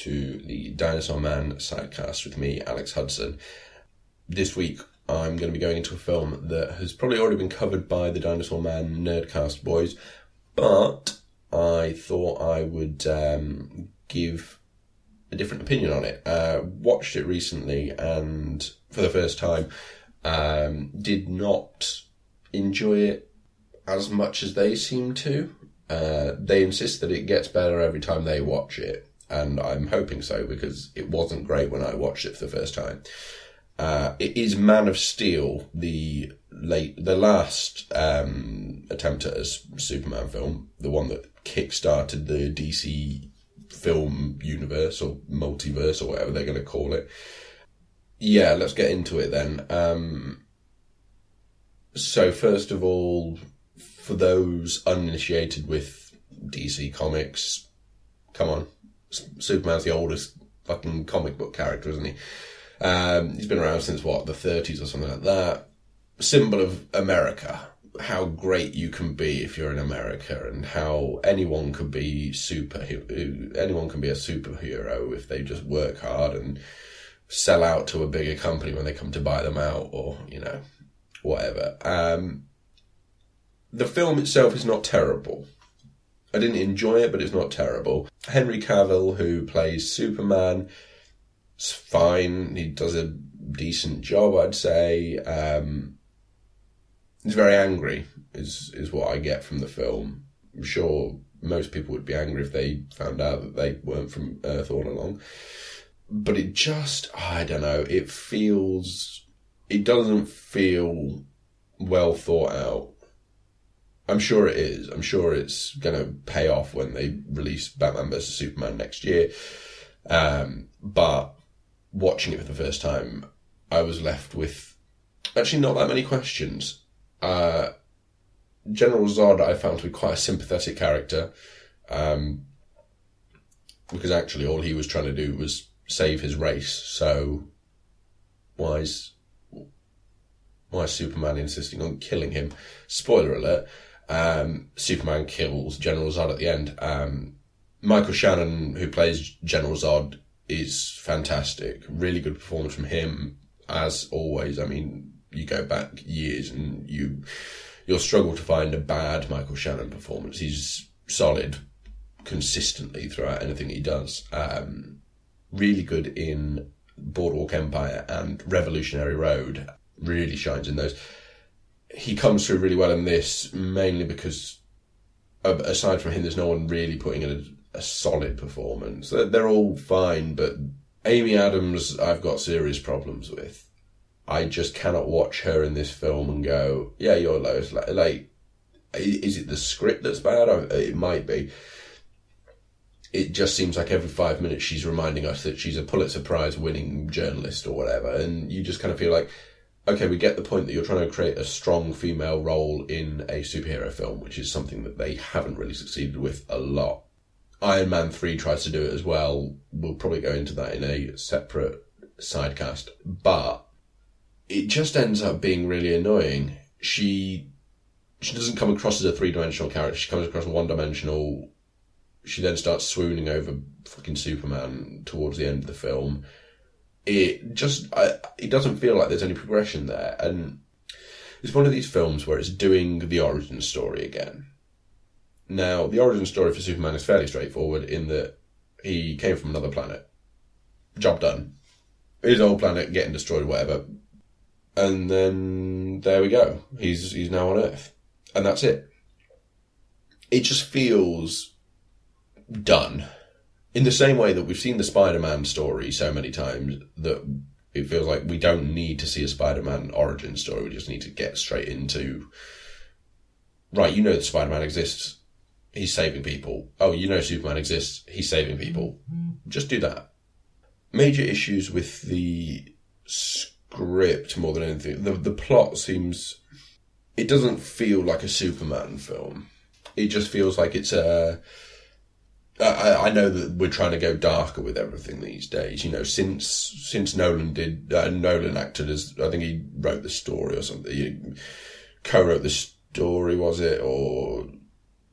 to the Dinosaur Man sidecast with me, Alex Hudson. This week I'm going to be going into a film that has probably already been covered by the Dinosaur Man Nerdcast boys, but I thought I would um, give a different opinion on it. Uh, watched it recently and for the first time um, did not enjoy it as much as they seem to. Uh, they insist that it gets better every time they watch it, and I'm hoping so because it wasn't great when I watched it for the first time. Uh, it is Man of Steel, the late, the last um, attempt at a Superman film, the one that kick-started the DC film universe or multiverse or whatever they're going to call it. Yeah, let's get into it then. Um, so first of all, for those uninitiated with DC comics, come on, Superman's the oldest fucking comic book character, isn't he? Um, he's been around since what the 30s or something like that. Symbol of America. How great you can be if you're in America, and how anyone could be super. Anyone can be a superhero if they just work hard and sell out to a bigger company when they come to buy them out, or you know, whatever. Um, the film itself is not terrible. I didn't enjoy it, but it's not terrible. Henry Cavill, who plays Superman, is fine. He does a decent job, I'd say. Um, he's very angry, is is what I get from the film. I'm sure most people would be angry if they found out that they weren't from Earth all along. But it just, I don't know, it feels, it doesn't feel well thought out. I'm sure it is. I'm sure it's going to pay off when they release Batman vs Superman next year. Um, but watching it for the first time, I was left with actually not that many questions. Uh, General Zod I found to be quite a sympathetic character, um, because actually all he was trying to do was save his race. So why is why is Superman insisting on killing him? Spoiler alert: um, Superman kills General Zod at the end. Um, Michael Shannon, who plays General Zod, is fantastic. Really good performance from him, as always. I mean, you go back years and you you'll struggle to find a bad Michael Shannon performance. He's solid consistently throughout anything he does. Um, really good in Boardwalk Empire and Revolutionary Road. Really shines in those. He comes through really well in this, mainly because aside from him, there's no one really putting in a, a solid performance. They're, they're all fine, but Amy Adams, I've got serious problems with. I just cannot watch her in this film and go, yeah, you're Lois. Like, is it the script that's bad? It might be. It just seems like every five minutes she's reminding us that she's a Pulitzer Prize winning journalist or whatever, and you just kind of feel like, okay, we get the point that you're trying to create a strong female role in a superhero film, which is something that they haven't really succeeded with a lot. Iron Man 3 tries to do it as well. We'll probably go into that in a separate sidecast. But it just ends up being really annoying. She she doesn't come across as a three dimensional character. She comes across one dimensional. She then starts swooning over fucking Superman towards the end of the film. It just I, it doesn't feel like there's any progression there, and it's one of these films where it's doing the origin story again. Now, the origin story for Superman is fairly straightforward in that he came from another planet. Job done. His old planet getting destroyed, whatever and then there we go. He's he's now on Earth, and that's it. It just feels done, in the same way that we've seen the Spider-Man story so many times that it feels like we don't need to see a Spider-Man origin story. We just need to get straight into. Right, you know that Spider-Man exists. He's saving people. Oh, you know Superman exists. He's saving people. Just do that. Major issues with the script more than anything. The the plot seems it doesn't feel like a Superman film. It just feels like it's a. I, I know that we're trying to go darker with everything these days. You know, since since Nolan did uh, Nolan acted as I think he wrote the story or something. He co-wrote the story, was it, or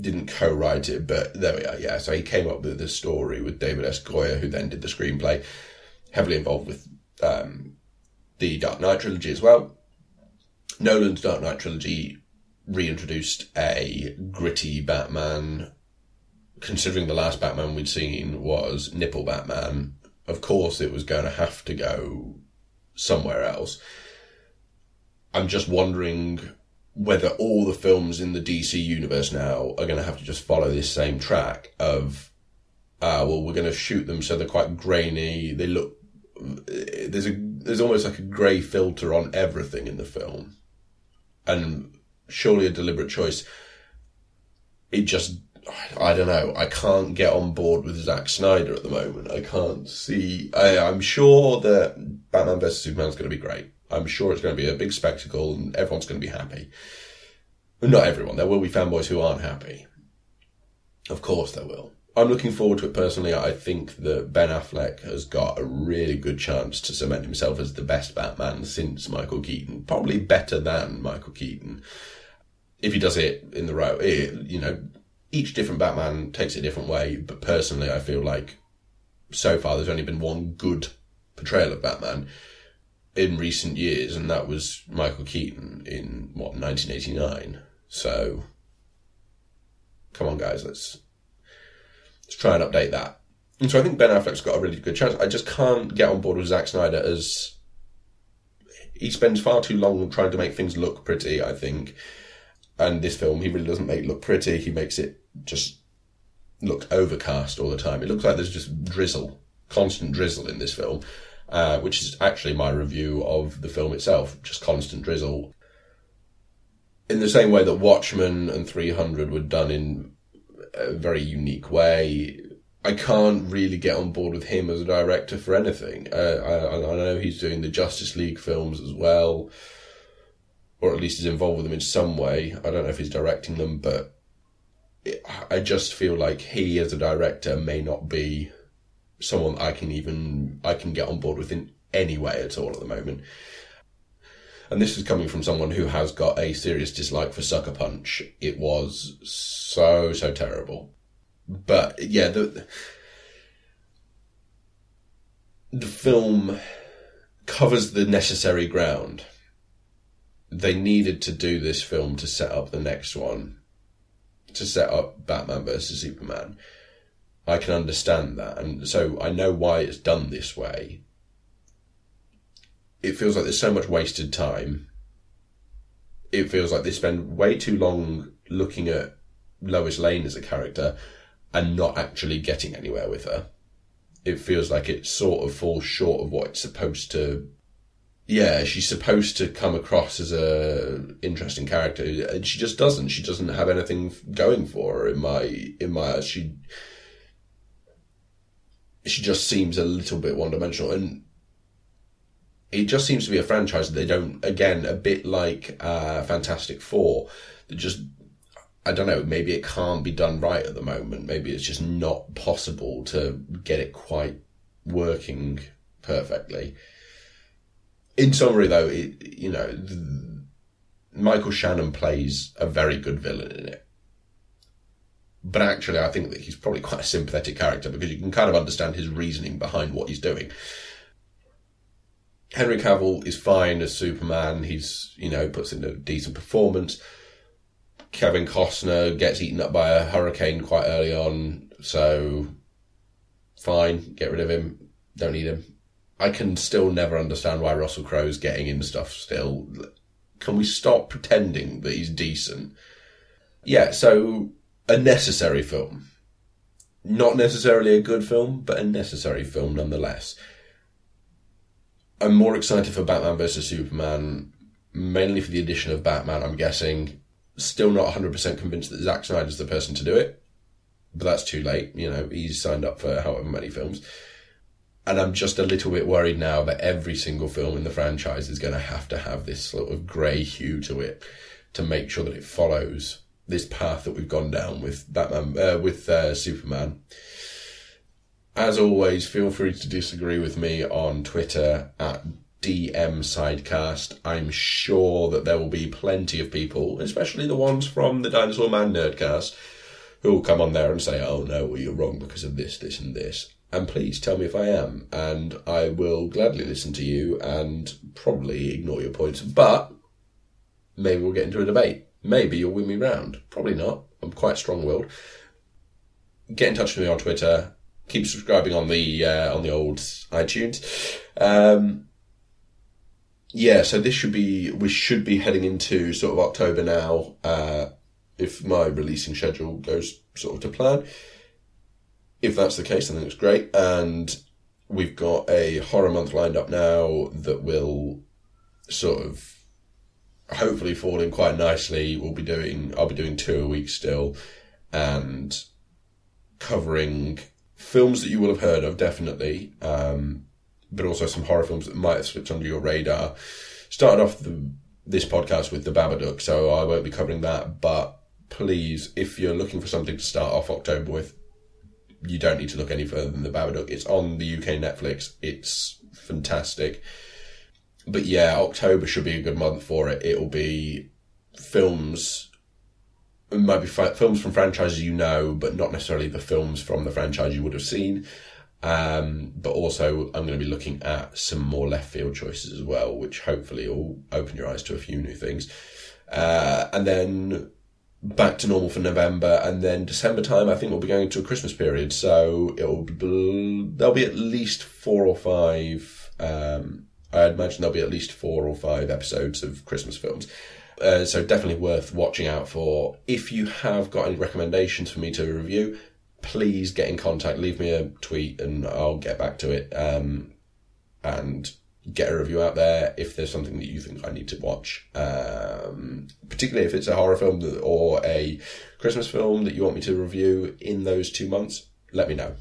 didn't co-write it, but there we are. Yeah, so he came up with the story with David S. Goyer, who then did the screenplay, heavily involved with um, the Dark Knight trilogy as well. Nolan's Dark Knight trilogy reintroduced a gritty Batman. Considering the last Batman we'd seen was Nipple Batman, of course it was going to have to go somewhere else. I'm just wondering whether all the films in the DC universe now are going to have to just follow this same track of, uh, well, we're going to shoot them so they're quite grainy. They look, there's a, there's almost like a grey filter on everything in the film. And surely a deliberate choice. It just, I don't know. I can't get on board with Zack Snyder at the moment. I can't see. I, I'm sure that Batman vs Superman is going to be great. I'm sure it's going to be a big spectacle and everyone's going to be happy. Not everyone. There will be fanboys who aren't happy. Of course there will. I'm looking forward to it personally. I think that Ben Affleck has got a really good chance to cement himself as the best Batman since Michael Keaton. Probably better than Michael Keaton. If he does it in the right, you know, each different Batman takes it a different way. But personally, I feel like so far there's only been one good portrayal of Batman in recent years, and that was Michael Keaton in what 1989. So, come on, guys, let's let's try and update that. And so I think Ben Affleck's got a really good chance. I just can't get on board with Zack Snyder as he spends far too long trying to make things look pretty. I think, and this film he really doesn't make look pretty. He makes it just look overcast all the time. It looks like there's just drizzle, constant drizzle in this film uh, which is actually my review of the film itself, just constant drizzle. In the same way that Watchmen and 300 were done in a very unique way, I can't really get on board with him as a director for anything. Uh, I, I know he's doing the Justice League films as well, or at least is involved with them in some way. I don't know if he's directing them, but it, I just feel like he as a director may not be someone I can even I can get on board with in any way at all at the moment. And this is coming from someone who has got a serious dislike for Sucker Punch. It was so so terrible. But yeah, the the film covers the necessary ground. They needed to do this film to set up the next one, to set up Batman versus Superman I can understand that. And so I know why it's done this way. It feels like there's so much wasted time. It feels like they spend way too long looking at Lois Lane as a character and not actually getting anywhere with her. It feels like it sort of falls short of what it's supposed to. Yeah, she's supposed to come across as a interesting character, and she just doesn't. She doesn't have anything going for her in my in my eyes. She she just seems a little bit one dimensional. And it just seems to be a franchise that they don't, again, a bit like uh, Fantastic Four, that just, I don't know, maybe it can't be done right at the moment. Maybe it's just not possible to get it quite working perfectly. In summary, though, it, you know, Michael Shannon plays a very good villain in it but actually, I think that he's probably quite a sympathetic character because you can kind of understand his reasoning behind what he's doing. Henry Cavill is fine as Superman. He's, you know, puts in a decent performance. Kevin Costner gets eaten up by a hurricane quite early on, so fine, get rid of him. Don't need him. I can still never understand why Russell Crowe's getting in stuff still. Can we stop pretending that he's decent? Yeah, so a necessary film. Not necessarily a good film, but a necessary film nonetheless. I'm more excited for Batman vs Superman, mainly for the addition of Batman, I'm guessing. Still not 100% convinced that Zack Snyder's the person to do it, but that's too late. You know, he's signed up for however many films. And I'm just a little bit worried now that every single film in the franchise is going to have to have this sort of grey hue to it to make sure that it follows this path that we've gone down with Batman, uh, with uh, Superman. As always, feel free to disagree with me on Twitter at DM Sidecast. I'm sure that there will be plenty of people, especially the ones from the Dinosaur Man Nerdcast, who will come on there and say, "Oh no, well you're wrong because of this, this, and this." And please tell me if I am, and I will gladly listen to you and probably ignore your points. But maybe we'll get into a debate. Maybe you'll win me round. Probably not. I'm quite strong-willed. Get in touch with me on Twitter. Keep subscribing on the uh, on the old iTunes. Um, yeah, so this should be we should be heading into sort of October now. Uh, if my releasing schedule goes sort of to plan. If that's the case, then it's great. And we've got a horror month lined up now that will sort of hopefully fall in quite nicely. We'll be doing I'll be doing two a week still, and covering films that you will have heard of definitely, um, but also some horror films that might have slipped under your radar. Started off the, this podcast with the Babadook, so I won't be covering that. But please, if you're looking for something to start off October with, you don't need to look any further than the Babadook. It's on the UK Netflix. It's fantastic. But yeah, October should be a good month for it. It'll be films. It might be fi- films from franchises you know, but not necessarily the films from the franchise you would have seen. Um, but also, I'm going to be looking at some more left field choices as well, which hopefully will open your eyes to a few new things. Uh, and then back to normal for November, and then December time, I think we'll be going into a Christmas period. So it'll be, there'll be at least four or five. Um, I'd imagine there'll be at least four or five episodes of Christmas films. Uh, so definitely worth watching out for. If you have got any recommendations for me to review, please get in contact. Leave me a tweet, and I'll get back to it. Um, and get a review out there if there's something that you think I need to watch. Um, particularly if it's a horror film or a Christmas film that you want me to review in those two months, let me know.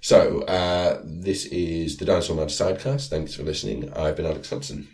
So, uh, this is the Dinosaur Man Sidecast. Thanks for listening. I've been Alex Hudson.